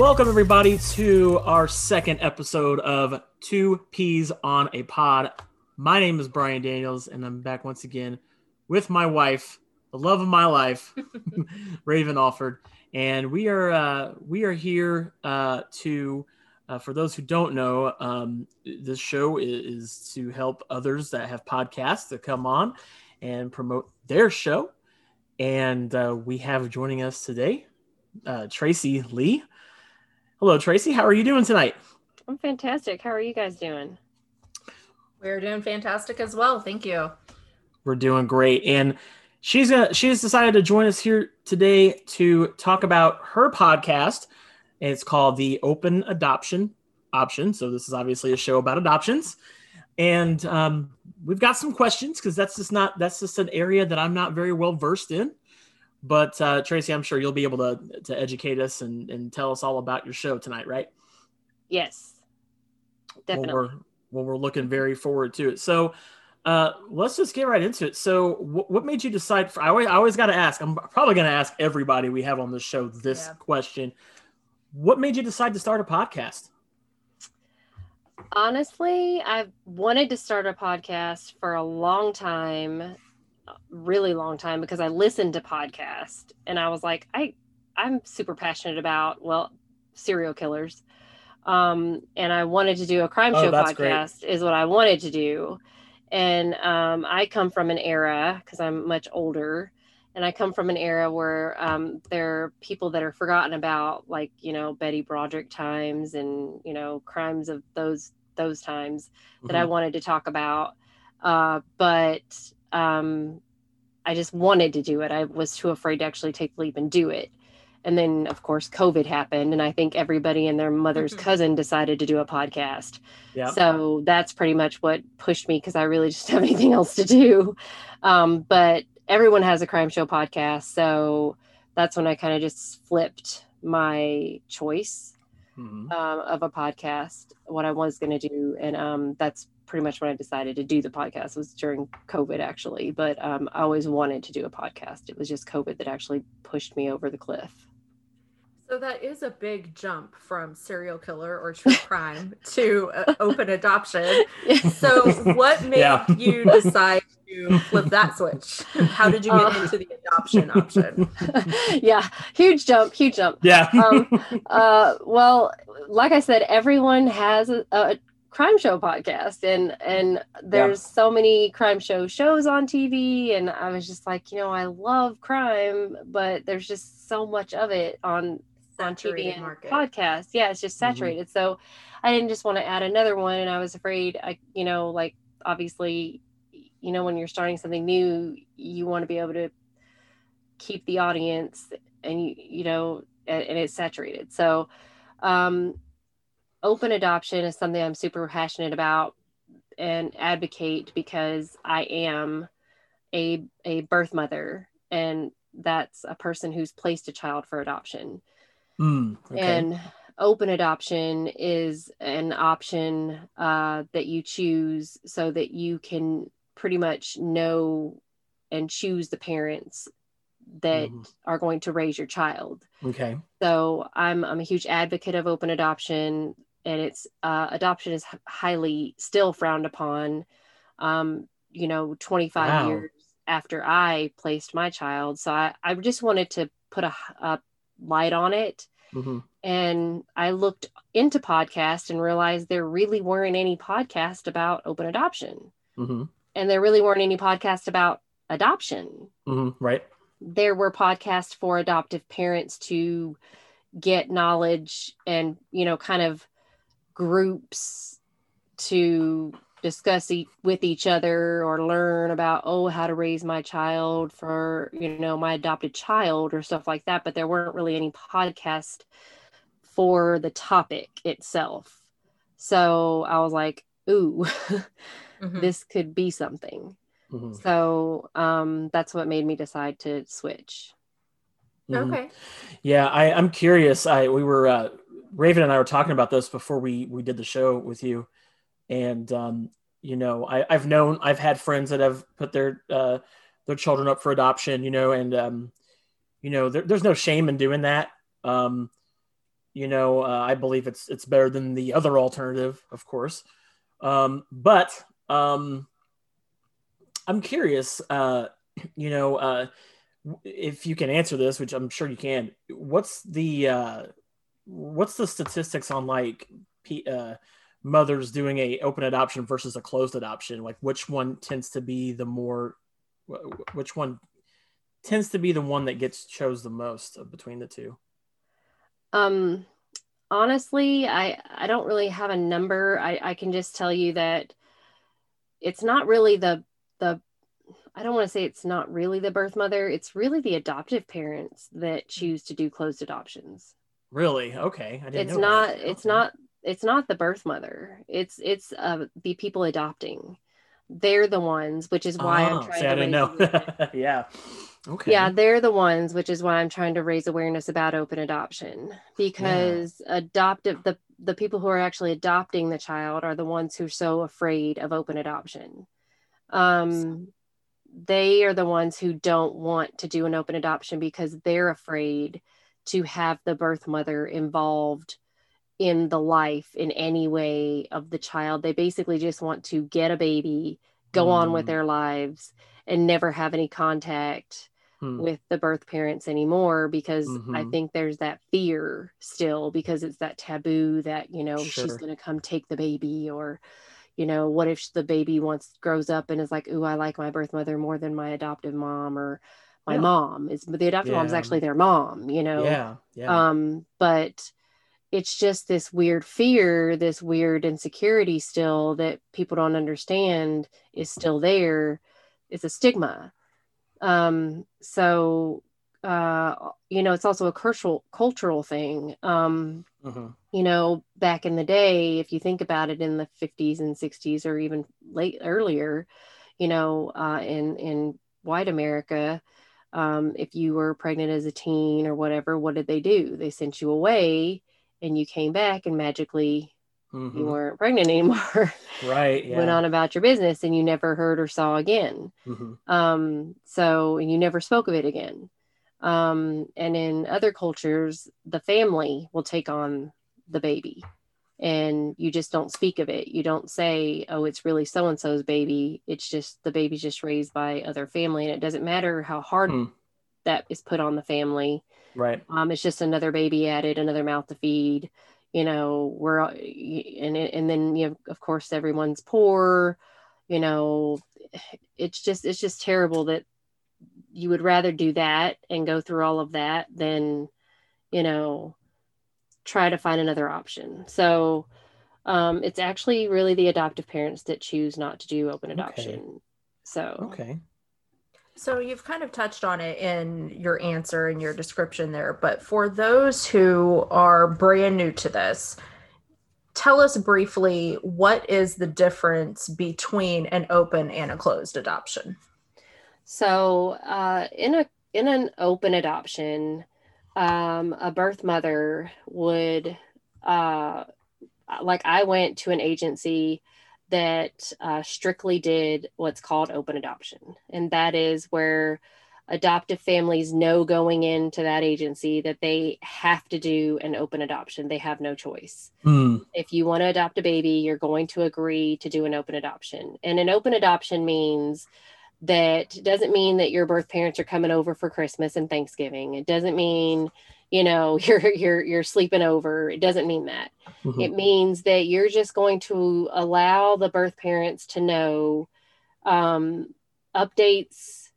Welcome, everybody, to our second episode of Two Peas on a Pod. My name is Brian Daniels, and I'm back once again with my wife, the love of my life, Raven Alford, and we are uh, we are here uh, to. Uh, for those who don't know, um, this show is, is to help others that have podcasts to come on and promote their show. And uh, we have joining us today uh, Tracy Lee. Hello, Tracy. How are you doing tonight? I'm fantastic. How are you guys doing? We're doing fantastic as well. Thank you. We're doing great. And she's gonna she's decided to join us here today to talk about her podcast. It's called the Open Adoption Option. So this is obviously a show about adoptions. And um, we've got some questions because that's just not that's just an area that I'm not very well versed in. But uh, Tracy, I'm sure you'll be able to to educate us and, and tell us all about your show tonight, right? Yes, definitely. Well, we're, well, we're looking very forward to it. So uh, let's just get right into it. So, wh- what made you decide? For, I always, I always got to ask. I'm probably going to ask everybody we have on the show this Yeah. question. What made you decide to start a podcast? Honestly, I've wanted to start a podcast for a long time, really long time, because I listened to podcasts and I was like, I, I'm super passionate about well, serial killers, um, and I wanted to do a crime Oh, show that's great. podcast. Is what I wanted to do, and um, I come from an era because I'm much older. And I come from an era where um, there are people that are forgotten about, like you know Betty Broderick times, and you know crimes of those those times that I Mhm. wanted to talk about. Uh, but um, I just wanted to do it. I was too afraid to actually take the leap and do it. And then, of course, COVID happened, and I think everybody and their mother's Mhm. cousin decided to do a podcast. Yeah. So that's pretty much what pushed me because I really just have anything else to do. Um, but everyone has a crime show podcast. So that's when I kind of just flipped my choice Mhm. um, of a podcast, what I was going to do. And um, that's pretty much when I decided to do the podcast was during COVID actually. But um, I always wanted to do a podcast. It was just COVID that actually pushed me over the cliff. So that is a big jump from serial killer or true crime to uh, open adoption. So what made Yeah. you decide to flip that switch? How did you get Uh, into the adoption option? yeah, huge jump, huge jump. yeah. um, uh, well, like I said, everyone has a, a crime show podcast, and and there's so many crime show shows on TV, and I was just like, you know, I love crime, but there's just so much of it on on TV and market. podcasts. Yeah, it's just saturated. So I didn't just want to add another one, and I was afraid, I you know, like obviously, you know, when you're starting something new, you want to be able to keep the audience, and you you know, and, and it's saturated. So, um, open adoption is something I'm super passionate about and advocate because I am a a birth mother, and that's a person who's placed a child for adoption. Mm, okay. And open adoption is an option uh, that you choose so that you can pretty much know and choose the parents that Mhm. are going to raise your child. okay. So I'm I'm a huge advocate of open adoption, and it's uh, adoption is highly still frowned upon. Um, you know, 25 Wow. years after I placed my child, so I I just wanted to put a light on it Mhm. and I looked into podcasts and realized there really weren't any podcasts about open adoption. Mhm. And there really weren't any podcasts about adoption. Mhm. Right. There were podcasts for adoptive parents to get knowledge and, you know, kind of groups to discuss e- with each other or learn about oh how to raise my child for you know my adopted child or stuff like that but there weren't really any podcast for the topic itself so i was like ooh Mhm. this could be something Mhm. so um that's what made me decide to switch Mhm. Okay. Yeah, I, I'm curious. I we were uh, Raven and I were talking about this before we we did the show with you, and um, you know, I, I've known I've had friends that have put their uh, their children up for adoption, you know, and um, you know, there, there's no shame in doing that. Um, you know, uh, I believe it's it's better than the other alternative, of course. Um, but um, I'm curious, uh, you know, uh, if you can answer this, which I'm sure you can. What's the uh, what's the statistics on like P, uh, mothers doing a open adoption versus a closed adoption? Like, which one tends to be the more, which one tends to be the one that gets chose the most between the two? Um, honestly, I I don't really have a number. I I can just tell you that it's not really the the I don't want to say it's not really the birth mother. It's really the adoptive parents that choose to do closed adoptions. Really? Okay. I didn't it's not that. it's okay. not it's not the birth mother. It's it's uh, the people adopting. They're the ones, which is why oh, I'm trying see, to I didn't know. yeah. Okay. Yeah, they're the ones, which is why I'm trying to raise awareness about open adoption because yeah. adoptive the the people who are actually adopting the child are the ones who are so afraid of open adoption. Um, they are the ones who don't want to do an open adoption because they're afraid to have the birth mother involved in the life in any way of the child. They basically just want to get a baby, go mm. on with mm. their lives, and never have any contact hmm. with the birth parents anymore because mm-hmm. I think there's that fear still because it's that taboo that, you know, sure. she's going to come take the baby or, you know, what if the baby once grows up and is like, ooh, I like my birth mother more than my adoptive mom or my yeah. mom is, but the adoptive yeah. mom is actually their mom, you know? Yeah. yeah. Um, but it's just this weird fear, this weird insecurity still that people don't understand is still there. It's a stigma. Um, so uh, you know, it's also a cultural cultural thing. Um, uh-huh. You know, back in the day, if you think about it, in the 50s and 60s, or even late earlier, you know, uh, in in white America, um, if you were pregnant as a teen or whatever, what did they do? They sent you away, and you came back, and magically mm-hmm. you weren't pregnant anymore. Right. Yeah. Went on about your business and you never heard or saw again. Mm-hmm. Um, so, and you never spoke of it again. Um, and in other cultures, the family will take on the baby and you just don't speak of it. You don't say, oh, it's really so and so's baby. It's just the baby's just raised by other family. And it doesn't matter how hard hmm. that is put on the family. Right. Um, it's just another baby added, another mouth to feed you know we're and and then you know of course everyone's poor you know it's just it's just terrible that you would rather do that and go through all of that than you know try to find another option so um, it's actually really the adoptive parents that choose not to do open adoption okay. so okay so you've kind of touched on it in your answer and your description there, but for those who are brand new to this, tell us briefly what is the difference between an open and a closed adoption? So, uh, in a in an open adoption, um, a birth mother would, uh, like I went to an agency that uh, strictly did what's called open adoption. And that is where adoptive families know going into that agency that they have to do an open adoption. They have no choice. Mm. If you want to adopt a baby, you're going to agree to do an open adoption. And an open adoption means that doesn't mean that your birth parents are coming over for Christmas and Thanksgiving. It doesn't mean you know you're you're you're sleeping over. It doesn't mean that. Mm-hmm. it means that you're just going to allow the birth parents to know um, updates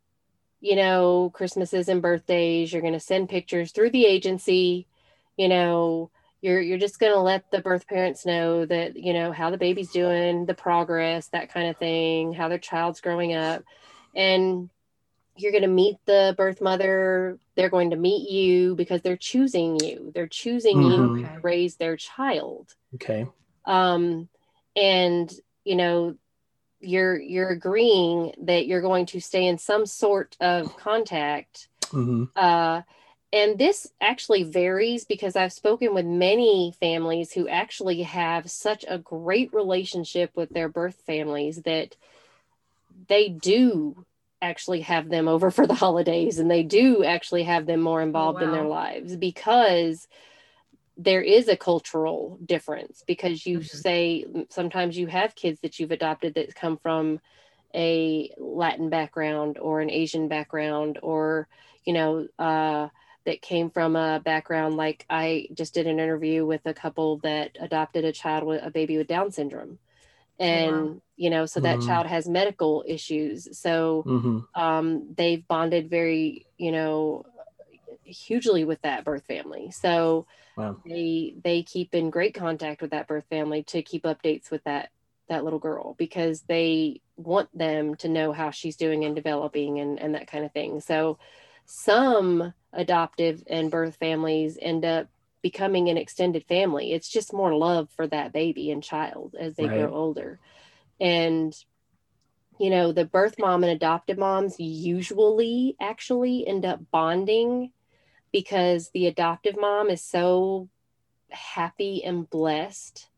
you know christmases and birthdays. You're going to send pictures through the agency. You know you're you're just going to let the birth parents know that you know how the baby's doing the progress that kind of thing how their child's growing up and you're going to meet the birth mother they're going to meet you because they're choosing you they're choosing mm-hmm. you to raise their child okay um and you know you're you're agreeing that you're going to stay in some sort of contact mm-hmm. uh and this actually varies because I've spoken with many families who actually have such a great relationship with their birth families that they do actually have them over for the holidays and they do actually have them more involved oh, wow. in their lives because there is a cultural difference because you Mhm. say sometimes you have kids that you've adopted that come from a Latin background or an Asian background or you know uh, that came from a background like I just did an interview with a couple that adopted a child with a baby with Down syndrome and you know so that Mhm. child has medical issues. So hmm um, they've bonded very you know hugely with that birth family. So Wow. they they keep in great contact with that birth family to keep updates with that that little girl because they want them to know how she's doing and developing and and that kind of thing. So some adoptive and birth families end up becoming an extended family it's just more love for that baby and child as they Right. grow older and you know the birth mom and adoptive moms usually actually end up bonding because the adoptive mom is so happy and blessed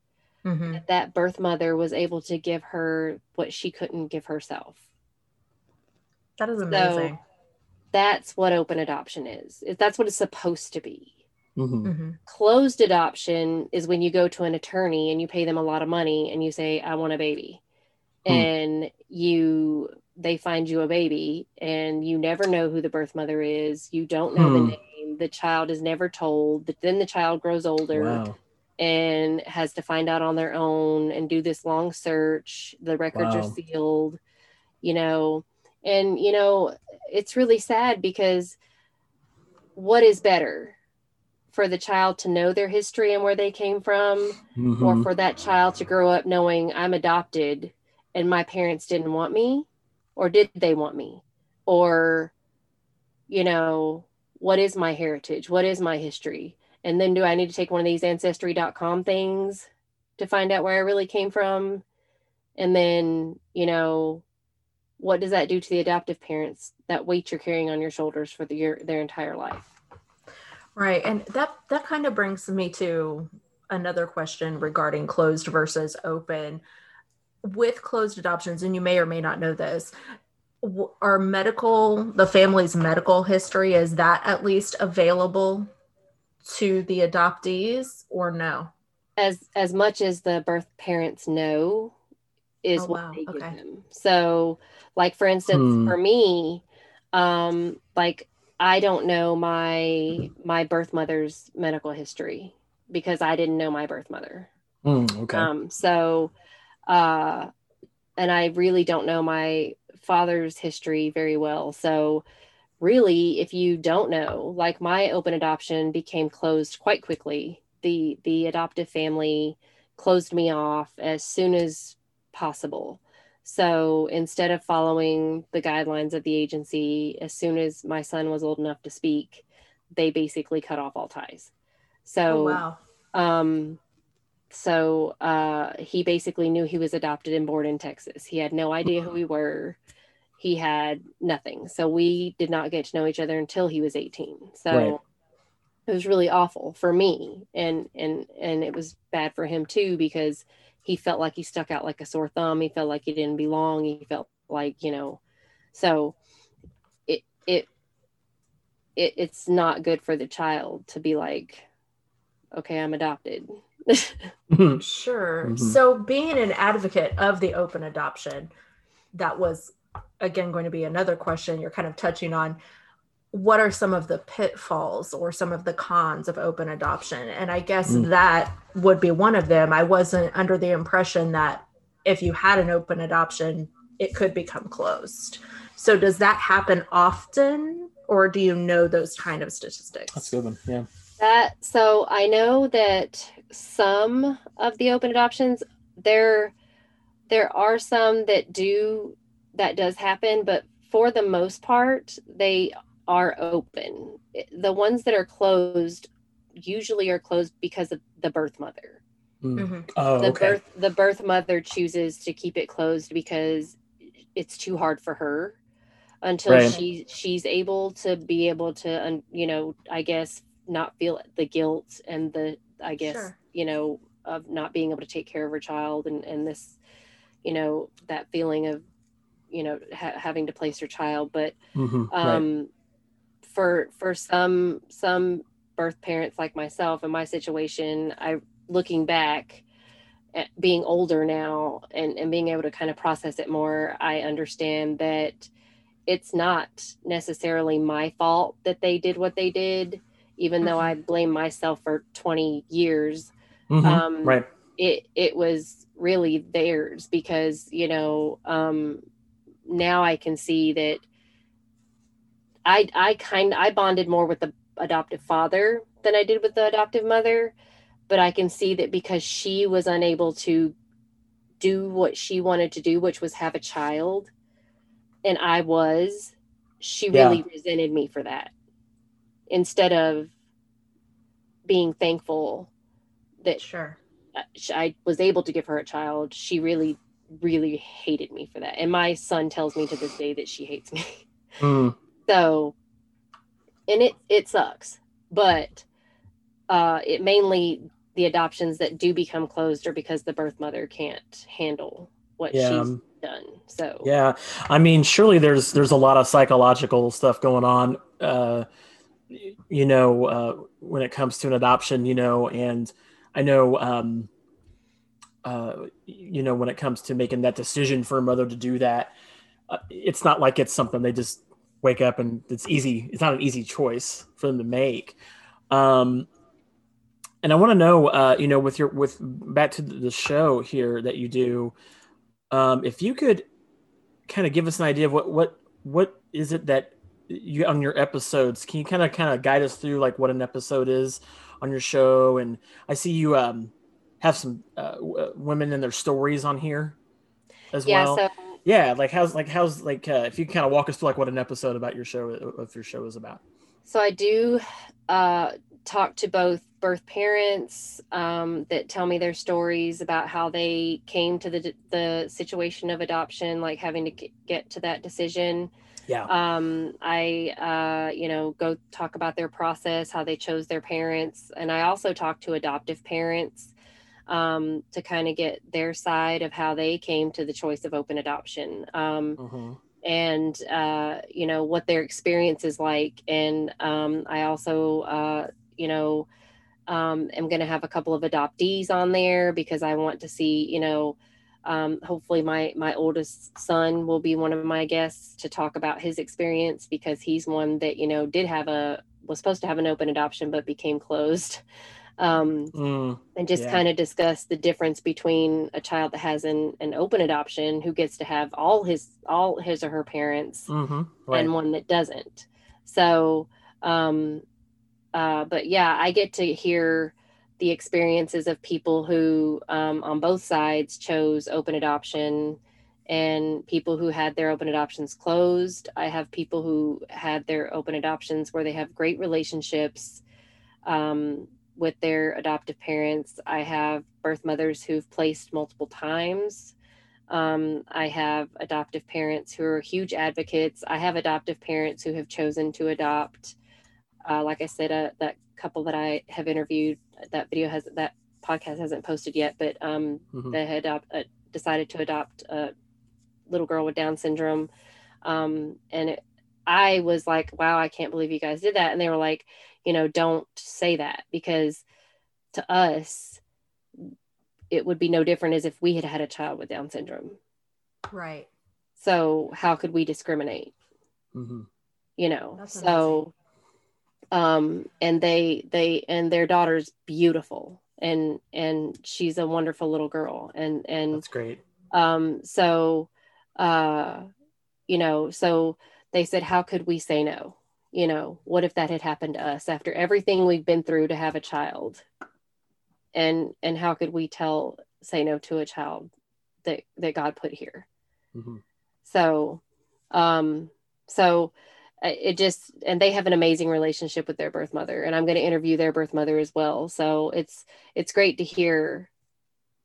Mhm. that that birth mother was able to give her what she couldn't give herself That is amazing. that's what open adoption Is- that's what it's supposed to be hmm Mhm. closed adoption is when you go to an attorney and you pay them a lot of money and you say i want a baby. Hmm. and you they find you a baby and you never know who the birth mother is. You don't know Hmm. the name. The child is never told. But then the child grows older Wow. and has to find out on their own and do this long search. The records are sealed you know? And you know it's really sad because what is better for the child to know their history and where they came from Mhm. or for that child to grow up knowing I'm adopted and my parents didn't want me or did they want me? Or you know what is my heritage? What is my history? And then do I need to take one of these ancestry.com things to find out where I really came from? And then you know what does that do to the adoptive parents that weight you're carrying on your shoulders for the, your, their entire life Right. And that that kind of brings me to another question regarding closed versus open. With closed adoptions, and you may or may not know this, w- are medical the family's medical history is that at least available to the adoptees or no? as as much as the birth parents know is Oh, what wow. they give Okay. them. So, like for instance, Hmm. for me, um, like I don't know my my birth mother's medical history because I didn't know my birth mother. Mm, okay. Um, so, uh, and I really don't know my father's history very well. So, really, if you don't know, like my open adoption became closed quite quickly. The the adoptive family closed me off as soon as possible. So instead of following the guidelines of the agency, as soon as my son was old enough to speak, they basically cut off all ties. So oh wow. um, so uh, he basically knew he was adopted and born in Texas. He had no idea who we were. He had nothing. So we did not get to know each other until he was 18. So Right. it was really awful for me and and and it was bad for him too because he felt like he stuck out like a sore thumb. He felt like he didn't belong. He felt like, you know, so it it it it's not good for the child to be like, okay, I'm adopted. Mhm. Sure. Mhm. So, being an advocate of the open adoption, that was again going to be another question you're kind of touching on. What are some of the pitfalls or some of the cons of open adoption? And I guess Mm. that would be one of them. I wasn't under the impression that if you had an open adoption, it could become closed. So, does that happen often, or do you know those kind of statistics? That's a good one. Yeah. That so I know that some of the open adoptions there there are some that do that does happen, but for the most part they are open. The ones that are closed usually are closed because of the birth mother. Mm. Mhm. Oh, The okay. birth the birth mother chooses to keep it closed because it's too hard for her until Right. she she's able to be able to um, you know I guess not feel the guilt and the I guess Sure. you know of not being able to take care of her child and and this you know that feeling of you know ha- having to place her child but Mhm. Right. For for some some birth parents like myself in my situation, I looking back at being older now and, and being able to kind of process it more, I understand that it's not necessarily my fault that they did what they did, even mm-hmm. though I blame myself for 20 years. Mm-hmm. Um, right. It, it was really theirs because, you know, um, now I can see that I, I kind I bonded more with the adoptive father than I did with the adoptive mother, but I can see that because she was unable to do what she wanted to do, which was have a child, and I was, she really yeah. resented me for that. Instead of being thankful that sure I was able to give her a child, she really, really hated me for that. And my son tells me to this day that she hates me. Mm. So, and it it sucks, but uh, it mainly the adoptions that do become closed are because the birth mother can't handle what yeah. she's done. So yeah, I mean, surely there's there's a lot of psychological stuff going on. Uh, you know, uh, when it comes to an adoption, you know, and I know, um, uh, you know, when it comes to making that decision for a mother to do that, uh, it's not like it's something they just wake up and it's easy. It's not an easy choice for them to make. Um, and I want to know, uh, you know, with your with back to the show here that you do, um, if you could kind of give us an idea of what what what is it that you on your episodes? Can you kind of kind of guide us through like what an episode is on your show? And I see you um, have some uh, w- women and their stories on here as yeah, well. So- yeah, like how's like how's like uh, if you kind of walk us through like what an episode about your show of your show is about. So I do uh, talk to both birth parents um, that tell me their stories about how they came to the the situation of adoption, like having to get to that decision. Yeah. Um, I, uh, you know, go talk about their process, how they chose their parents, and I also talk to adoptive parents um, to kind of get their side of how they came to the choice of open adoption. Um, mm-hmm. and uh, you know what their experience is like. And um, i also uh, you know um, am going to have a couple of adoptees on there because i want to see you know um, hopefully my my oldest son will be one of my guests to talk about his experience because he's one that you know did have a was supposed to have an open adoption but became closed um, mm, and just yeah. kind of discuss the difference between a child that has an, an open adoption who gets to have all his all his or her parents mm-hmm, right. and one that doesn't so um, uh, but yeah i get to hear the experiences of people who um, on both sides chose open adoption and people who had their open adoptions closed i have people who had their open adoptions where they have great relationships um, with their adoptive parents. I have birth mothers who've placed multiple times. Um, I have adoptive parents who are huge advocates. I have adoptive parents who have chosen to adopt. Uh, like I said, uh, that couple that I have interviewed, that video has that podcast hasn't posted yet, but um, mm-hmm. they had uh, decided to adopt a little girl with Down syndrome, um, and it, I was like, "Wow, I can't believe you guys did that." And they were like, you know, don't say that because to us, it would be no different as if we had had a child with Down syndrome. Right. So how could we discriminate? Mm-hmm. You know, That's so, um, and they, they, and their daughter's beautiful and, and she's a wonderful little girl and, and that's great. Um, so, uh, you know, so they said, how could we say no? You know what if that had happened to us after everything we've been through to have a child? And and how could we tell say no to a child that that god put here? Mm-hmm. so um so uh, it just and they have an amazing relationship with their birth mother and i'm going to interview their birth mother as well. So it's it's great to hear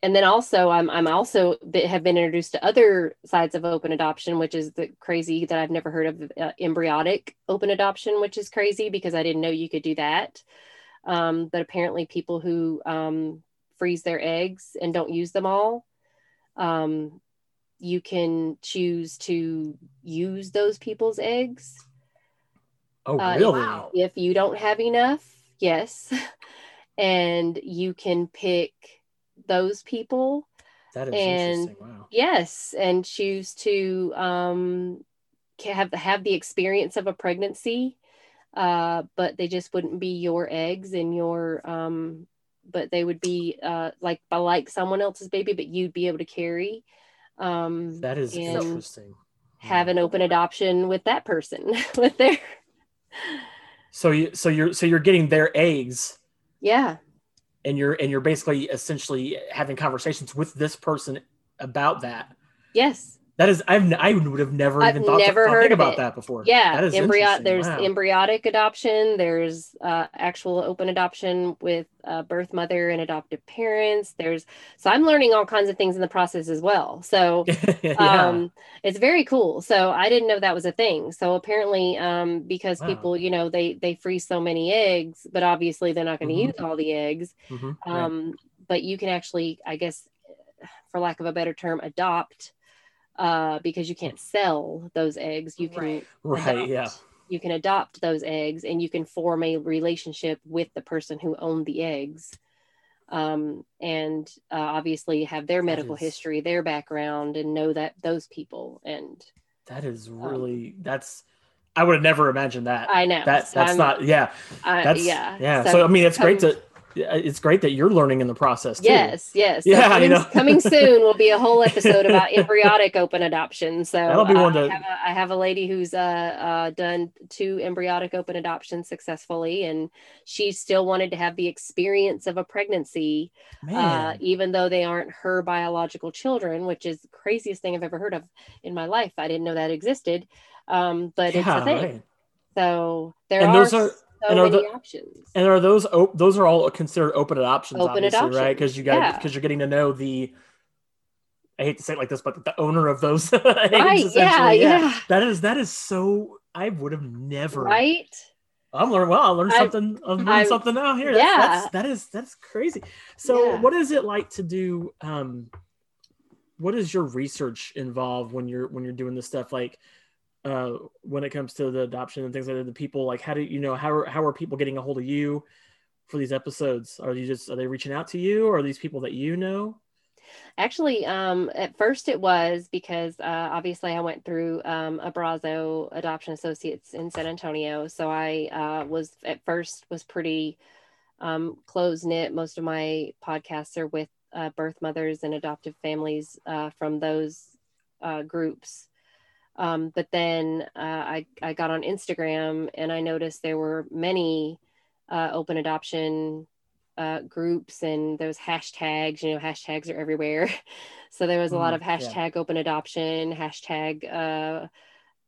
and then also I'm I'm also have been introduced to other sides of open adoption, which is the crazy that I've never heard of uh, embryonic open adoption, which is crazy because I didn't know you could do that. Um, but apparently, people who um, freeze their eggs and don't use them all, um, you can choose to use those people's eggs. Oh, uh, really? If, if you don't have enough, yes and you can pick those people That is And- interesting. Wow. yes and choose to um have have the experience of a pregnancy uh but they just wouldn't be your eggs and your um but they would be uh like by like someone else's baby but you'd be able to carry um That is interesting. have an open adoption with that person with their So you so you're so you're getting their eggs yeah and you're and you're basically essentially having conversations with this person about that. yes That is I've I would have never I've even thought never to heard about it. that before. yeah That is embryo there's Wow. embryonic adoption there's uh, actual open adoption with uh, birth mother and adoptive parents there's so i'm learning all kinds of things in the process as well so yeah. um it's very cool so i didn't know that was a thing so apparently um because Wow. people you know they they freeze so many eggs but obviously they're not going to Mhm. use all the eggs Mhm, right. um but you can actually i guess for lack of a better term adopt uh because you can't sell those eggs you can Right. right. adopt. Yeah. you can adopt those eggs and you can form a relationship with the person who owned the eggs um, and uh, obviously have their medical is- history their background and know that those people and That is really that's I would have never imagined that. Um, i know that that's I'm- not yeah. I- That's yeah yeah. So, I mean it's great to it's great that you're learning in the process too. Yes, yes. So Yeah, coming, you know. coming soon will be a whole episode about embryonic open adoption. So That'll be uh, one I, to- have a, I have a lady who's uh, uh, done two embryonic open adoptions successfully, and she still wanted to have the experience of a pregnancy, uh, even though they aren't her biological children, which is the craziest thing I've ever heard of in my life. I didn't know that existed, um, but it's a thing. right. So there And are, those are- so and are the- options. And are those op- those are all considered open adoptions, Open obviously, right? Because you got yeah. because you're getting to know the. I hate to say it like this, but the owner of those right? Yeah, essentially. yeah. That is that is so. I would have never. Right. I'm learning. Well, I learned I- something. I'm learning I'm- something now here. That's, yeah. that's that is that's crazy. So, Yeah. what is it like to do? Um, what is your research involved when you're when you're doing this stuff? Like, uh, when it comes to the adoption and things like that, the people like how do you know how are how are people getting a hold of you for these episodes? Are you just are they reaching out to you? Or are these people that you know? Actually, um, at first it was because uh, obviously I went through um, Abrazo Adoption Associates in San Antonio, so I uh, was at first was pretty um, close knit. Most of my podcasts are with uh, birth mothers and adoptive families uh, from those uh, groups. Um, but then uh, I I got on Instagram and I noticed there were many uh, open adoption uh, groups and those hashtags, you know, hashtags are everywhere. So there was a lot Mhm, of yeah. hashtag open adoption, hashtag uh,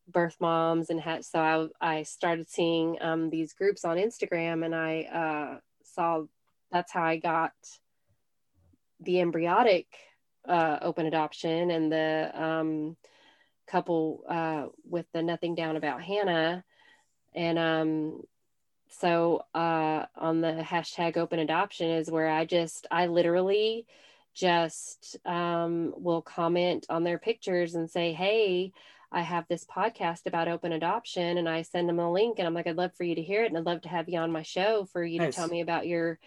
birth moms, and ha- so I, I started seeing um, these groups on Instagram, and I uh, saw that's how I got the embryonic uh, open adoption and the um, couple uh, with the nothing down about Hannah, and um, so uh, on the hashtag open adoption is where I just I literally just um, will comment on their pictures and say, hey. I have this podcast about open adoption, and I send them a link, and I'm like, I'd love for you to hear it, and I'd love to have you on my show for you Nice. to tell me about your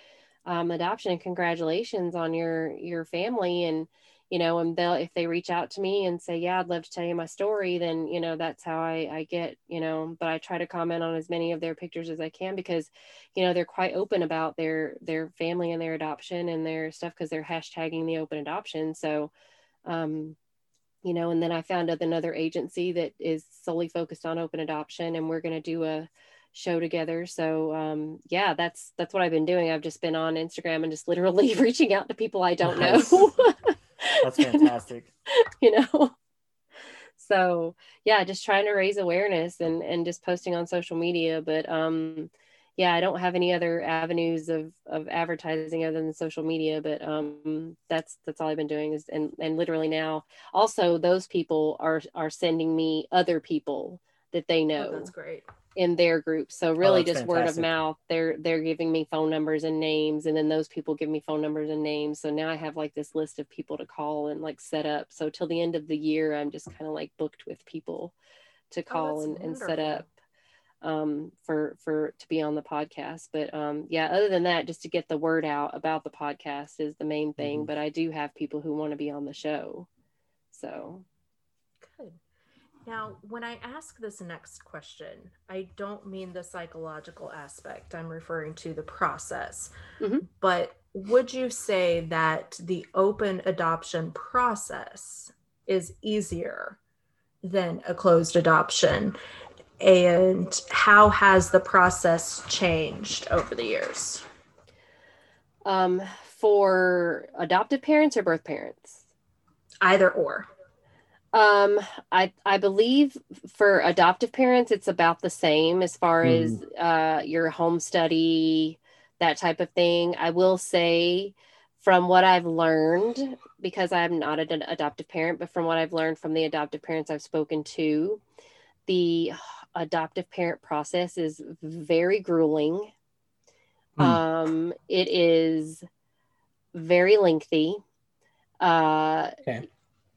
um, adoption and congratulations on your your family and you know and they'll if they reach out to me and say yeah i'd love to tell you my story then you know that's how i i get you know but i try to comment on as many of their pictures as i can because you know they're quite open about their their family and their adoption and their stuff because they're hashtagging the open adoption. So um you know and then i found another agency that is solely focused on open adoption and we're going to do a show together. So um yeah that's that's what i've been doing. I've just been on instagram and just literally reaching out to people i don't Nice. know That's fantastic. you know so yeah just trying to raise awareness and and just posting on social media but um yeah i don't have any other avenues of of advertising other than social media but um that's that's all i've been doing is and and literally now also those people are are sending me other people that they know Oh, that's great. In their group. So really that's just word of mouth. They're they're giving me phone numbers and names and then those people give me phone numbers and names. So now I have like this list of people to call and like set up. So till the end of the year I'm just kind of like booked with people to call Oh, and, and set up um, for for to be on the podcast. But um, yeah, other than that, just to get the word out about the podcast is the main thing. Mhm. But I do have people who want to be on the show, so Good. Now, when I ask this next question, I don't mean the psychological aspect. I'm referring to the process. Mhm. But would you say that the open adoption process is easier than a closed adoption? And how has the process changed over the years? um, for adoptive parents or birth parents. Either or. Um, I I believe for adoptive parents, it's about the same as far as uh, your home study, that type of thing. I will say, from what I've learned, because I'm not an adoptive parent, but from what I've learned from the adoptive parents I've spoken to, the adoptive parent process is very grueling. Hmm. Um, it is very lengthy. Uh, Okay.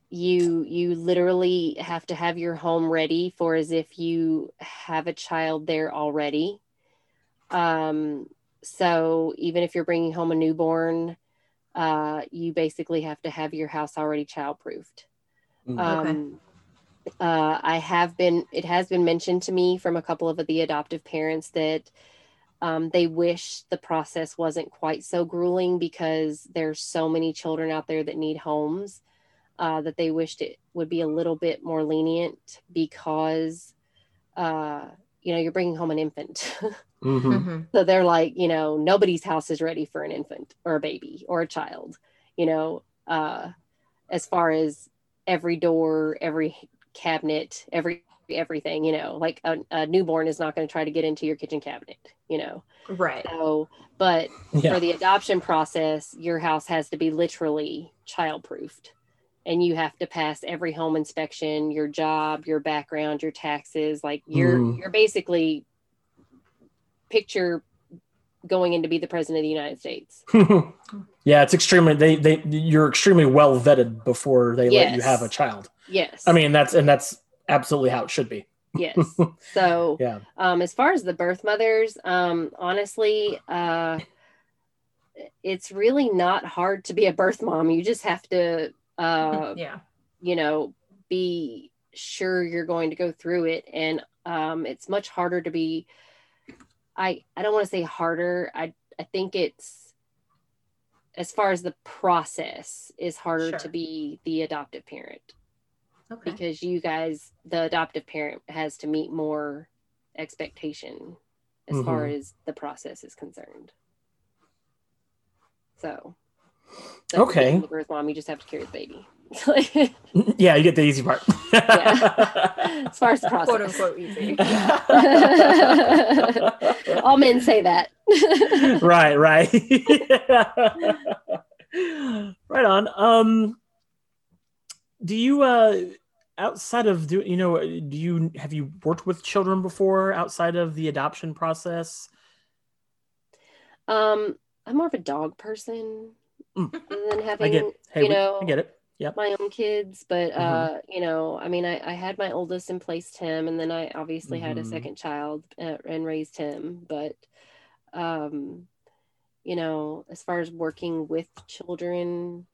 You you literally have to have your home ready for as if you have a child there already. Um so even if you're bringing home a newborn uh you basically have to have your house already childproofed. Mm. um uh i have been it has been mentioned to me from a couple of the adoptive parents that um, they wish the process wasn't quite so grueling because there's so many children out there that need homes uh, that they wished it would be a little bit more lenient because uh, you know you're bringing home an infant Mhm. Mhm. so they're like you know nobody's house is ready for an infant or a baby or a child you know uh, as far as every door every cabinet every everything you know like a, a newborn is not going to try to get into your kitchen cabinet you know Right. so but Yeah. for the adoption process, your house has to be literally child proofed. And you have to pass every home inspection, your job, your background, your taxes. Like you're Mhm. you're basically picture going in to be the president of the United States. yeah, it's extremely they they you're extremely well vetted before they let you have a child. Yes. I mean, that's and that's absolutely how it should be. yes. So Yeah. um as far as the birth mothers, um honestly, uh it's really not hard to be a birth mom. You just have to uh yeah. you know be sure you're going to go through it. And um it's much harder to be i i don't want to say harder. I i think it's as far as the process is harder to be the adoptive parent. Okay. because you guys the adoptive parent has to meet more expectation as far as the process is concerned. So that's Okay. being birth mom you just have to carry the baby Yeah, you get the easy part. Yeah. as far as the process Quote unquote easy. all men say that right, right. right on. Um do you uh outside of do you know do you have you worked with children before outside of the adoption process? um i'm more of a dog person Mm. than having I get hey, you we- know I get it. Yep. my own kids but Mhm. uh you know i mean I, I had my oldest and placed him and then i obviously had a Mhm. second child uh, and raised him but um you know as far as working with children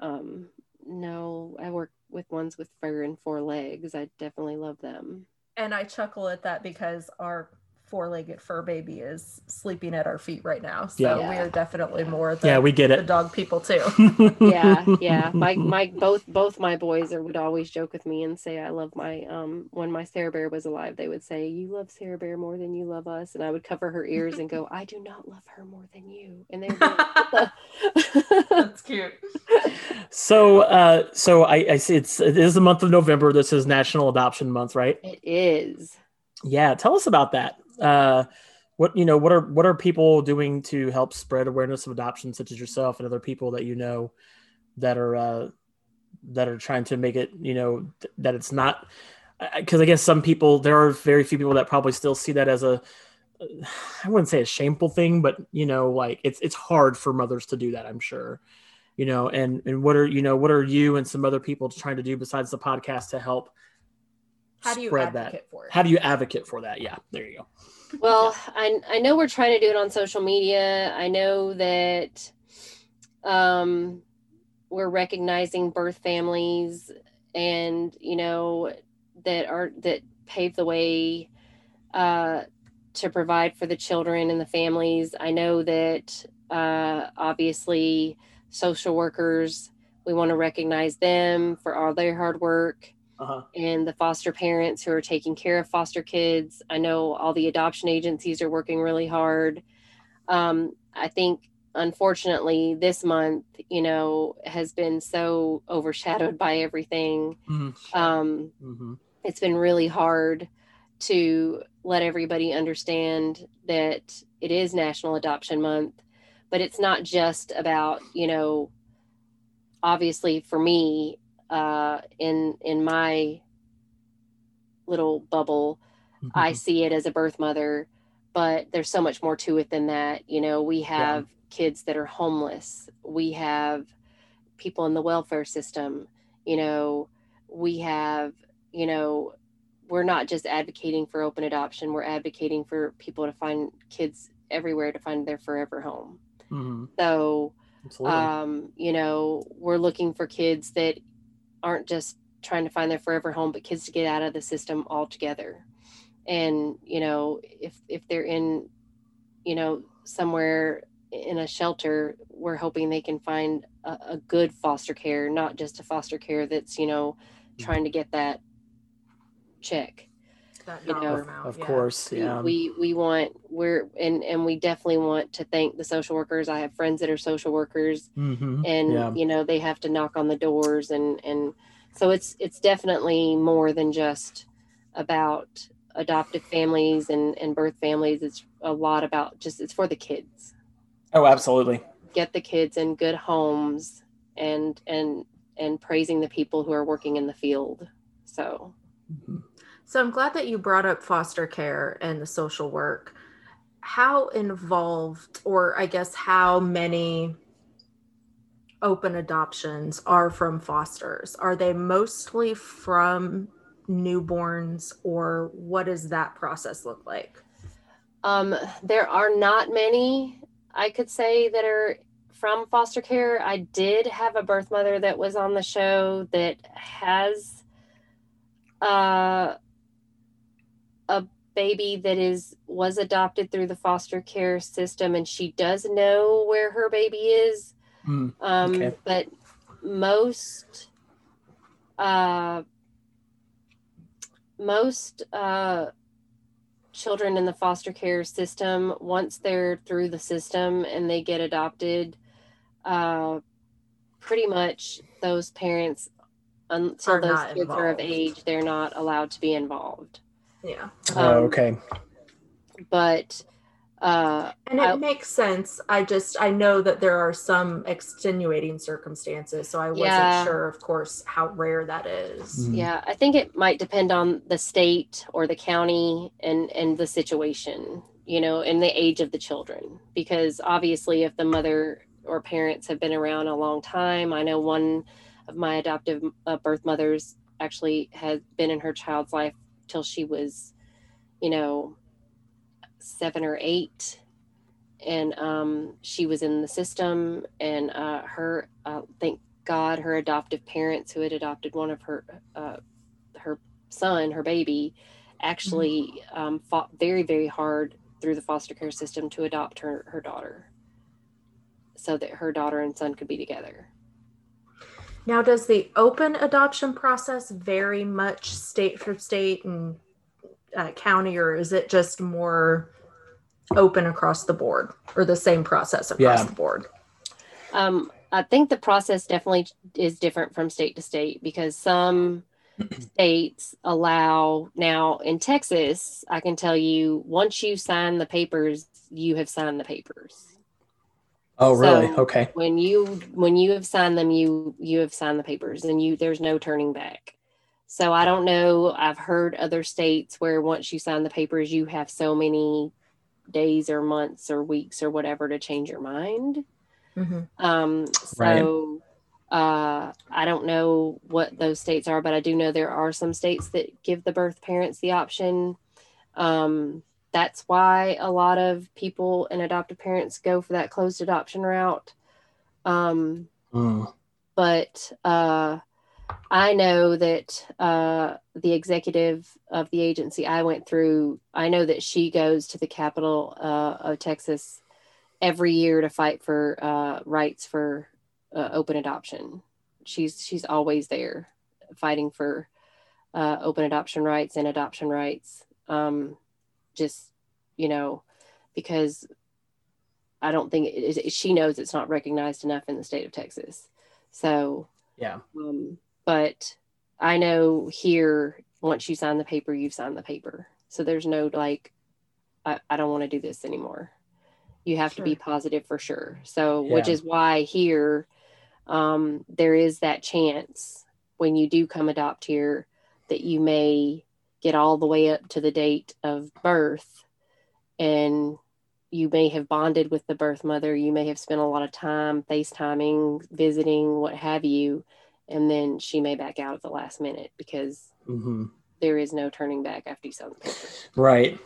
um no i work with ones with fur and four legs i definitely love them And I chuckle at that because our four-legged fur baby is sleeping at our feet right now. So Yeah. we are definitely more the, Yeah, we get the it. dog people too. yeah yeah my my both both my boys are, would always joke with me and say i love my um when my sarah bear was alive they would say you love sarah bear more than you love us and i would cover her ears and go i do not love her more than you and they would like, That's cute. So, uh, so I, I see it's it is the month of November. This is National Adoption Month, right? it is Yeah, tell us about that. Uh, what you know, what are what are people doing to help spread awareness of adoption, such as yourself and other people that you know that are uh, that are trying to make it, you know, th- that it's not because I guess some people there are very few people that probably still see that as a I wouldn't say a shameful thing, but you know, like it's it's hard for mothers to do that. I'm sure, you know, and and what are you know what are you and some other people trying to do besides the podcast to help How do you spread advocate that? for it? How do you advocate for that? Yeah, there you go. Well, I I know we're trying to do it on social media. I know that um we're recognizing birth families and you know that are that pave the way uh to provide for the children and the families. I know that uh obviously social workers we want to recognize them for all their hard work Uh-huh. and the foster parents who are taking care of foster kids. I know all the adoption agencies are working really hard. Um, I think, unfortunately, this month, you know, has been so overshadowed by everything. Mhm. Um, Mhm. it's been really hard to let everybody understand that it is National Adoption Month, but it's not just about, you know, obviously for me, uh, in in my little bubble, I Mhm. see it as a birth mother, but there's so much more to it than that. You know, we have kids that are homeless. We have people in the welfare system. You know, we have, you know, we're not just advocating for open adoption, we're advocating for people to find kids everywhere to find their forever home. Mhm. So, um, you know, we're looking for kids that aren't just trying to find their forever home, but kids to get out of the system altogether. And, you know, if if they're in, you know, somewhere in a shelter, we're hoping they can find a, a good foster care, not just a foster care that's, you know, mm. trying to get that check That you know, of, amount, of yeah. course, we- yeah. we we want we're and and we definitely want to thank the social workers i have friends that are social workers Mhm. and yeah. you know they have to knock on the doors and and so it's it's definitely more than just about adoptive families and and birth families it's a lot about just it's for the kids Oh, absolutely. get the kids in good homes and and and praising the people who are working in the field so Mhm. So I'm glad that you brought up foster care and the social work. How involved, or I guess how many open adoptions are from fosters? Are they mostly from newborns, or what does that process look like? Um, there are not many, I could say, that are from foster care. I did have a birth mother that was on the show that has uh, a baby that is was adopted through the foster care system, and she does know where her baby is. Mm, Um, Okay. But most uh, most uh, children in the foster care system, once they're through the system and they get adopted, uh, pretty much those parents, until those not kids are of age, they're not allowed to be involved. Yeah. oh, Um, okay. But uh, And it I- makes sense. I just I know that there are some extenuating circumstances, so I wasn't Yeah. sure, of course, how rare that is. Mm. Yeah, I think it might depend on the state or the county and and the situation, you know, and the age of the children. Because obviously, if the mother or parents have been around a long time, I know one of my adoptive uh, birth mothers actually has been in her child's life till she was, you know, seven or eight. And um, she was in the system, and uh, her, uh, thank God, her adoptive parents who had adopted one of her uh, her son, her baby, actually um, fought very very hard through the foster care system to adopt her her daughter, so that her daughter and son could be together. Now, does the open adoption process vary much state for state and uh, county, or is it just more open across the board, or the same process across Yeah. the board? Um, I think the process definitely is different from state to state because some states allow now in Texas, I can tell you once you sign the papers, you have signed the papers. Oh, really? so- okay. When you when you have signed them, you you have signed the papers and you there's no turning back. So I don't know. I've heard other states where once you sign the papers, you have so many days or months or weeks or whatever to change your mind. Mhm. Um, Right. so Uh, I don't know what those states are, but I do know there are some states that give the birth parents the option. Um, that's why a lot of people and adoptive parents go for that closed adoption route. Um, Mm. but uh, I know that uh, the executive of the agency I went through, I know that she goes to the capital uh, of Texas every year to fight for uh, rights for uh, open adoption. She's she's always there fighting for uh, open adoption rights and adoption rights. Um, just you know, because I don't think it, it, she knows it's not recognized enough in the state of Texas. So Yeah. um, but I know here, once you sign the paper, you've signed the paper. So there's no like, I, I don't want to do this anymore. You have to be positive for sure. So, which is why here, um, there is that chance when you do come adopt here that you may get all the way up to the date of birth and you may have bonded with the birth mother. You may have spent a lot of time FaceTiming, visiting, what have you and then she may back out at the last minute because hmm there is no turning back after you sign the paper. Right.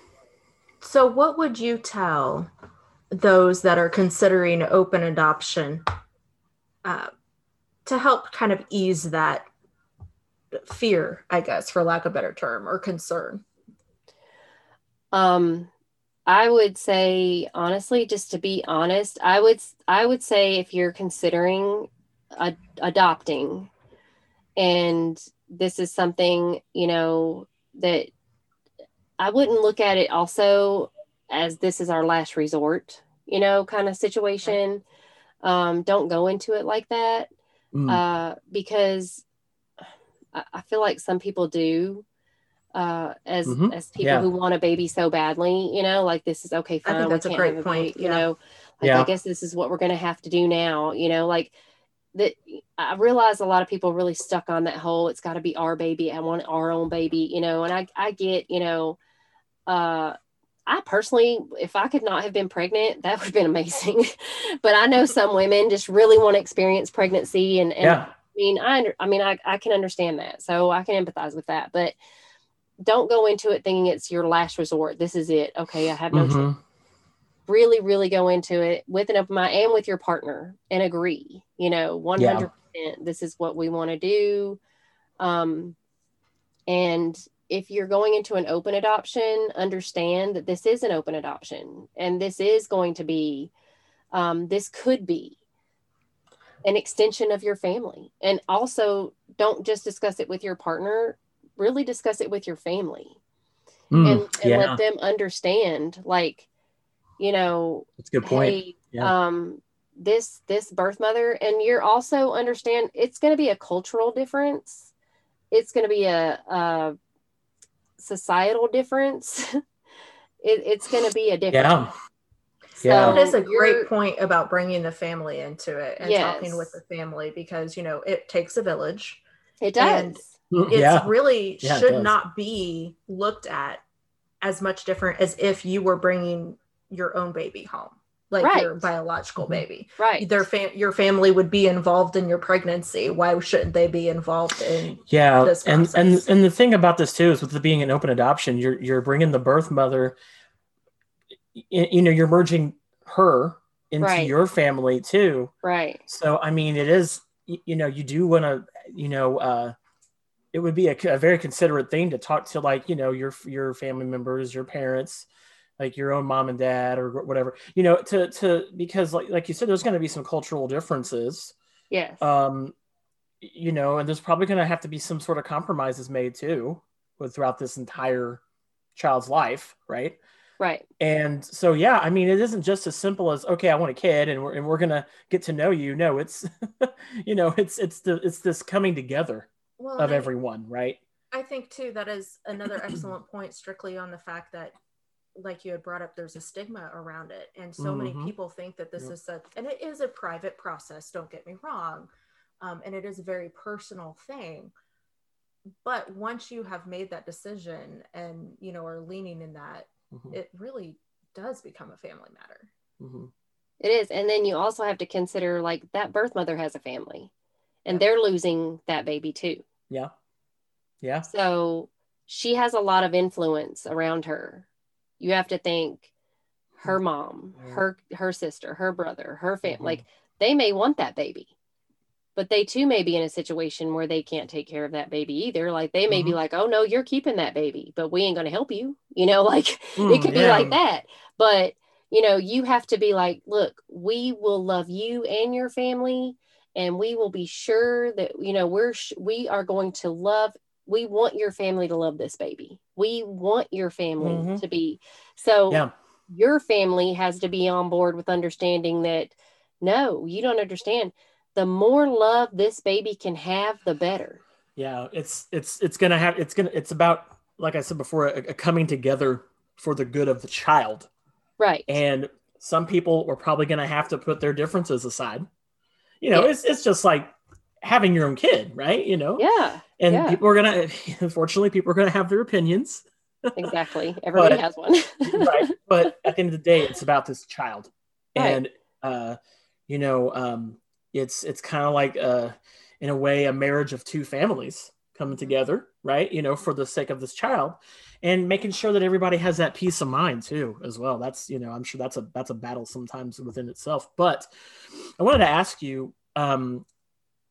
So, what would you tell those that are considering open adoption uh, to help kind of ease that fear, I guess, for lack of a better term, or concern? Um, I would say honestly, just to be honest, I would I would say if you're considering ad- adopting, and this is something you know that I wouldn't look at it also as this is our last resort, you know, kind of situation. Um, don't go into it like that. Mm. uh, because I, I feel like some people do uh, as Mhm. as people Yeah. who want a baby so badly, you know, like this is okay, I think that's a can't great have point, baby, you know, like Yeah. I guess this is what we're gonna have to do now, you know, like that. I realize a lot of people really stuck on that whole it's got to be our baby. I want our own baby, you know, and I I get, you know, uh, I personally, if I could not have been pregnant, that would have been amazing. but I know some women just really want to experience pregnancy and, and yeah. I mean, I, under, I mean, I, I can understand that. So I can empathize with that, but don't go into it thinking it's your last resort. This is it. Okay. I have no choice. Mhm. Really, really go into it with an open mind and with your partner and agree, you know, 100%. This is what we want to do. Um, and if you're going into an open adoption, understand that this is an open adoption and this is going to be, um, this could be an extension of your family. And also, don't just discuss it with your partner, really discuss it with your family Mm, and, and yeah. let them understand, like, you know, That's a good point. hey, Yeah. um, this this birth mother, and you're also understand it's going to be a cultural difference. It's going to be a, a societal difference. it, it's going to be a difference. yeah. So Yeah. That is a great point about bringing the family into it and talking with the family because, you know, it takes a village. It does. and Mm, It's yeah. really Yeah, should does. not be looked at as much different as if you were bringing your own baby home, like your Right. biological Mhm. baby. right. Their fam- your family would be involved in your pregnancy. Why shouldn't they be involved in? Yeah, this and and and the thing about this too is with it being an open adoption, you're you're bringing the birth mother. You know, you're merging her into Right. your family too. Right. So I mean, it is you know you do want to you know uh, it would be a, a very considerate thing to talk to like you know your your family members, your parents, like your own mom and dad or whatever you know to to because like like you said, there's going to be some cultural differences Yes. um you know and there's probably going to have to be some sort of compromises made too with throughout this entire child's life right right. and so yeah i mean it isn't just as simple as okay i want a kid and we're, and we're going to get to know you no it's you know it's it's the it's this coming together Well, of I- everyone right I think too that is another excellent point, strictly on the fact that, like you had brought up, there's a stigma around it, and so many Mhm. people think that this Yep. is such, and it is a private process. Don't get me wrong, um, and it is a very personal thing. But once you have made that decision and you know are leaning in that, Mhm, it really does become a family matter. mhm. It is. And then you also have to consider like that birth mother has a family. and they're losing that baby too. Yeah. Yeah. So she has a lot of influence around her. You have to think her mom, her her sister, her brother, her family, Mhm. like they may want that baby. But they too may be in a situation where they can't take care of that baby either. Like they may be Mhm. like, "Oh no, you're keeping that baby, but we ain't going to help you." You know, like it Mm, could be like that. But you know, you have to be like, "Look, we will love you and your family and we will be sure that you know we're sh- we are going to love we want your family to love this baby we want your family Mhm. to be so Yeah. your family has to be on board with understanding that no you don't understand the more love this baby can have the better Yeah. It's it's it's gonna have it's gonna it's about like I said before a, a coming together for the good of the child. right And some people are probably gonna have to put their differences aside. You know, Yeah. it's it's just like having your own kid, right? You know, yeah and yeah. people are gonna unfortunately people are gonna have their opinions. exactly everybody But- has one right but at the end of the day it's about this child Right. and uh you know um it's it's kind of like uh in a way a marriage of two families coming together right? You know for the sake of this child and making sure that everybody has that peace of mind too as well. That's you know i'm sure that's a that's a battle sometimes within itself. But i wanted to ask you um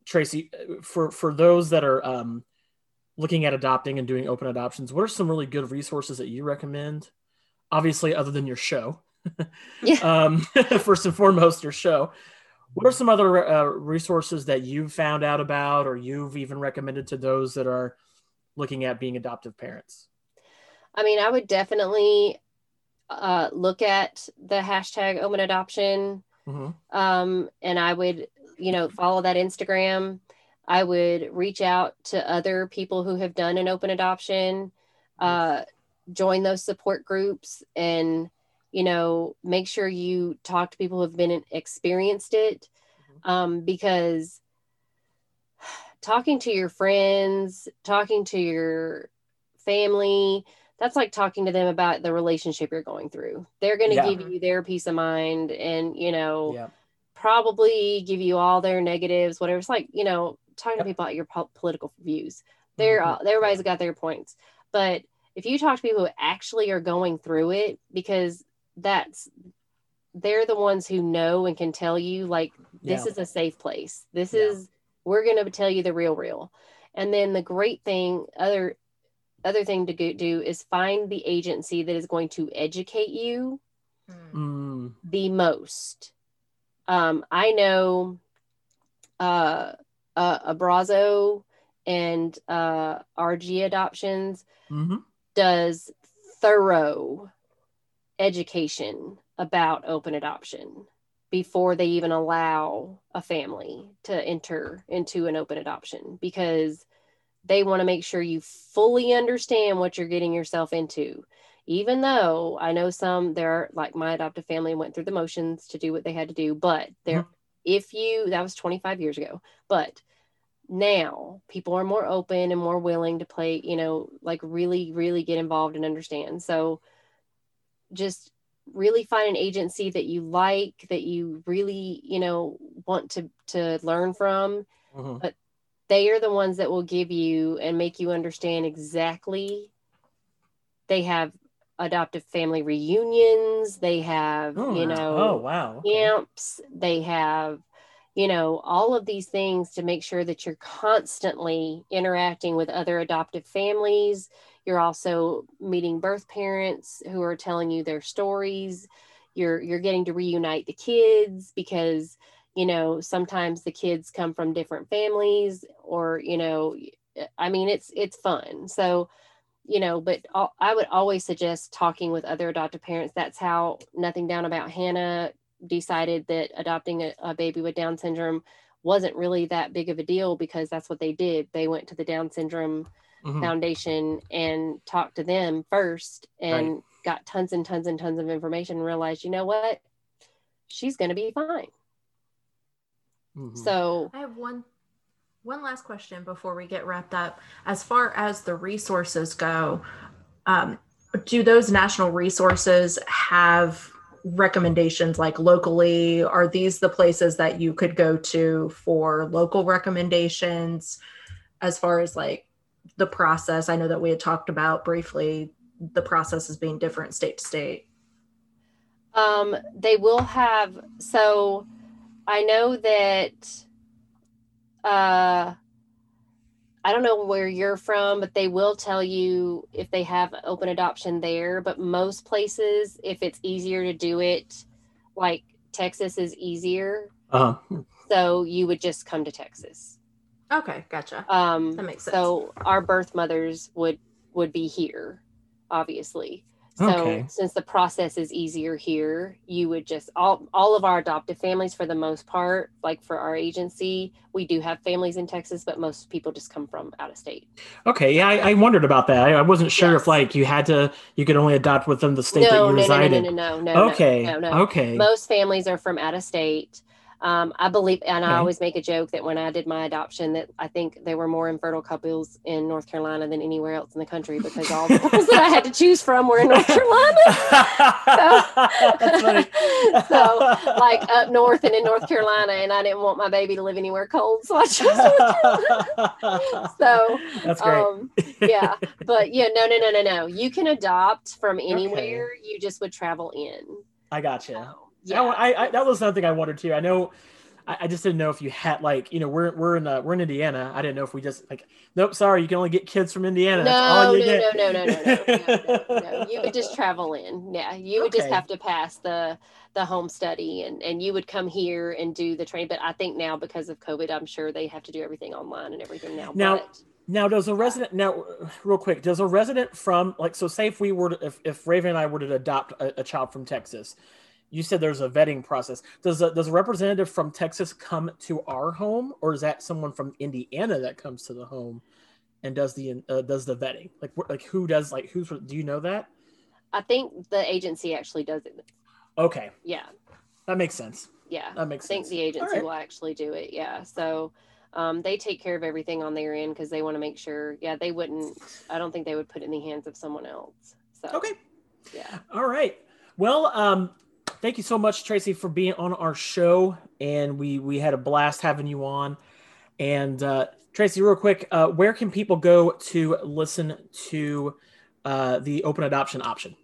tracy for for those that are um looking at adopting and doing open adoptions what are some really good resources that you recommend? Obviously other than your show. Yeah. um first and foremost your show what are some other uh, resources that you've found out about or you've even recommended to those that are looking at being adoptive parents I mean, I would definitely uh, look at the hashtag open adoption Mhm. um, and I would, you know, follow that Instagram. I would reach out to other people who have done an open adoption, uh, join those support groups, and you know, make sure you talk to people who have been in, experienced it, um, because talking to your friends, talking to your family, that's like talking to them about the relationship you're going through. They're going to Yeah. give you their peace of mind and, you know, yeah probably give you all their negatives, whatever. It's like, you know, talking Yep. to people about your po- political views. They're, Mhm. all everybody's got their points. But if you talk to people who actually are going through it, because that's, they're the ones who know and can tell you, like, this Yeah. is a safe place. This Yeah. is, we're going to tell you the real, real. And then the great thing, other, other thing to go, do is find the agency that is going to educate you Mm, the most. Um, I know uh, uh, Abrazo and uh, RG Adoptions mhm. does thorough education about open adoption before they even allow a family to enter into an open adoption because they want to make sure you fully understand what you're getting yourself into. Even though i know some there are like my adoptive family went through the motions to do what they had to do but there mm-hmm. if you that was 25 years ago but now people are more open and more willing to play you know like really really get involved and understand. So just really find an agency that you like that you really you know want to to learn from. Mhm. they are the ones that will give you and make you understand exactly. They have adoptive family reunions. They have Oh, you know oh wow. Camps. They have you know all of these things to make sure that you're constantly interacting with other adoptive families you're also meeting birth parents who are telling you their stories. You're you're getting to reunite the kids because you know sometimes the kids come from different families or you know i mean it's it's fun. So you know but i would always suggest talking with other adoptive parents. That's how nothing down about hannah decided that adopting a, a baby with down syndrome wasn't really that big of a deal because that's what they did. They went to the down syndrome Mhm. foundation and talked to them first and got tons and tons and tons of information and realized you know what she's going to be fine Mhm. so I have one one last question before we get wrapped up. As far as the resources go, um, do those national resources have recommendations like locally? Are these the places that you could go to for local recommendations as far as like the process? I know that we had talked about briefly the process is being different state to state. Um, they will have so I know that uh I don't know where you're from, but they will tell you if they have open adoption there. But most places, if it's easier to do it, like Texas is easier. Uh-huh. So you would just come to Texas. Okay, gotcha. Um, That makes sense. So our birth mothers would would be here, obviously. So Okay. since the process is easier here, you would just all all of our adoptive families for the most part, like for our agency, we do have families in Texas, but most people just come from out of state. Okay, yeah, I, I wondered about that. I, I wasn't sure Yes. if like you had to, you could only adopt within the state that no, you no, no, reside no, in. no, no, no, no. okay, no, no. okay, Most families are from out of state. Um, I believe, and Okay. I always make a joke that when I did my adoption, that I think there were more infertile couples in North Carolina than anywhere else in the country because all the couples that I had to choose from were in North Carolina. Funny. so, like up north and in North Carolina, and I didn't want my baby to live anywhere cold, so I chose North Carolina. So, that's great. um, yeah, but yeah, no, no, no, no, no. You can adopt from anywhere. You just would travel in. I gotcha. So, Yeah. I, I, that was something I wondered too. I know, I, I just didn't know if you had like, you know, we're we're in uh, we're in Indiana. I didn't know if we just like, nope, sorry, you can only get kids from Indiana. That's all No, you no, get. no, no, no, no, no, no, no. You would just travel in. Yeah, you would just have to pass the the home study, and and you would come here and do the train. But I think now because of COVID, I'm sure they have to do everything online and everything now. Now- but, Now, does a resident now, real quick, does a resident from like, so say if we were to, if if Raven and I were to adopt a, a child from Texas, you said there's a vetting process. Does a, does a representative from Texas come to our home, or is that someone from Indiana that comes to the home and does the uh, does the vetting? Like, like who does like who's do you know that? I think the agency actually does it. Okay, Yeah, that makes sense. yeah. That makes sense. I think the agency Alright. will actually do it. Yeah. So um, they take care of everything on their end because they want to make sure. Yeah, they wouldn't. I don't think they would put it in the hands of someone else. So Okay. Yeah. All right. Well, um, thank you so much, Tracy, for being on our show, and we we had a blast having you on. And uh, Tracy, real quick, uh, where can people go to listen to uh, the open adoption option?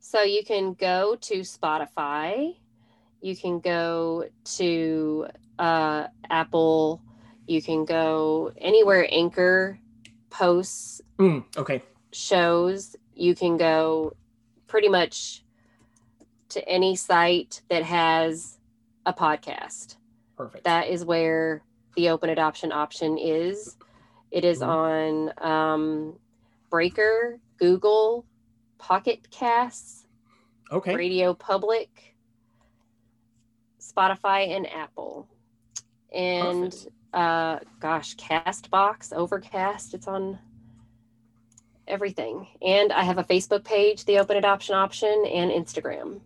So you can go to Spotify. You can go to uh, Apple. You can go anywhere Anchor posts Mm, okay. shows. You can go pretty much to any site that has a podcast. Perfect. That is where the open adoption option is. It is on um, Breaker, Google, Pocket Casts, okay. Radio Public, Spotify, and Apple. And Perfect. uh, gosh, Castbox, Overcast, it's on everything. And I have a Facebook page, the Open Adoption Option, and Instagram.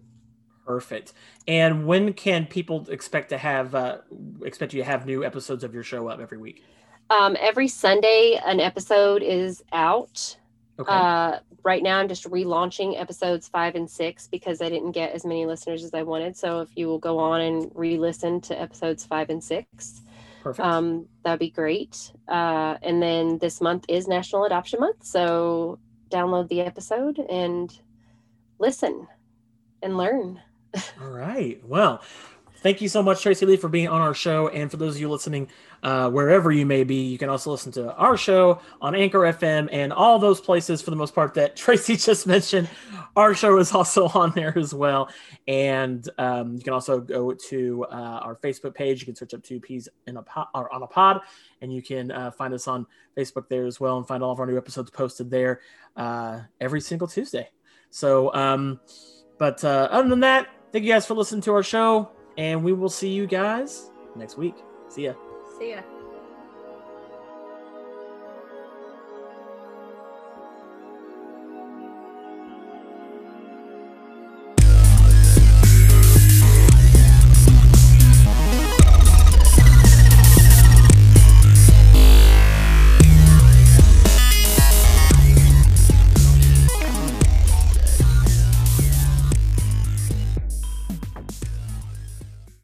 Perfect. And when can people expect to have uh, expect you to have new episodes of your show up every week? Um, every Sunday, an episode is out. Okay. Uh, right now, I'm just relaunching episodes five and six because I didn't get as many listeners as I wanted. So if you will go on and re-listen to episodes five and six, Perfect. um, that'd be great. Uh, and then this month is National Adoption Month, so download the episode and listen and learn. All right. Well, thank you so much, Tracy Lee, for being on our show. And for those of you listening, uh, wherever you may be, you can also listen to our show on Anchor FM and all those places for the most part that Tracy just mentioned. Our show is also on there as well. And um, you can also go to uh, our Facebook page. You can search up two P's in a pod, or on a pod, and you can uh, find us on Facebook there as well and find all of our new episodes posted there uh, every single Tuesday. So, um, but uh, other than that, thank you guys for listening to our show, and we will see you guys next week. See ya. See ya.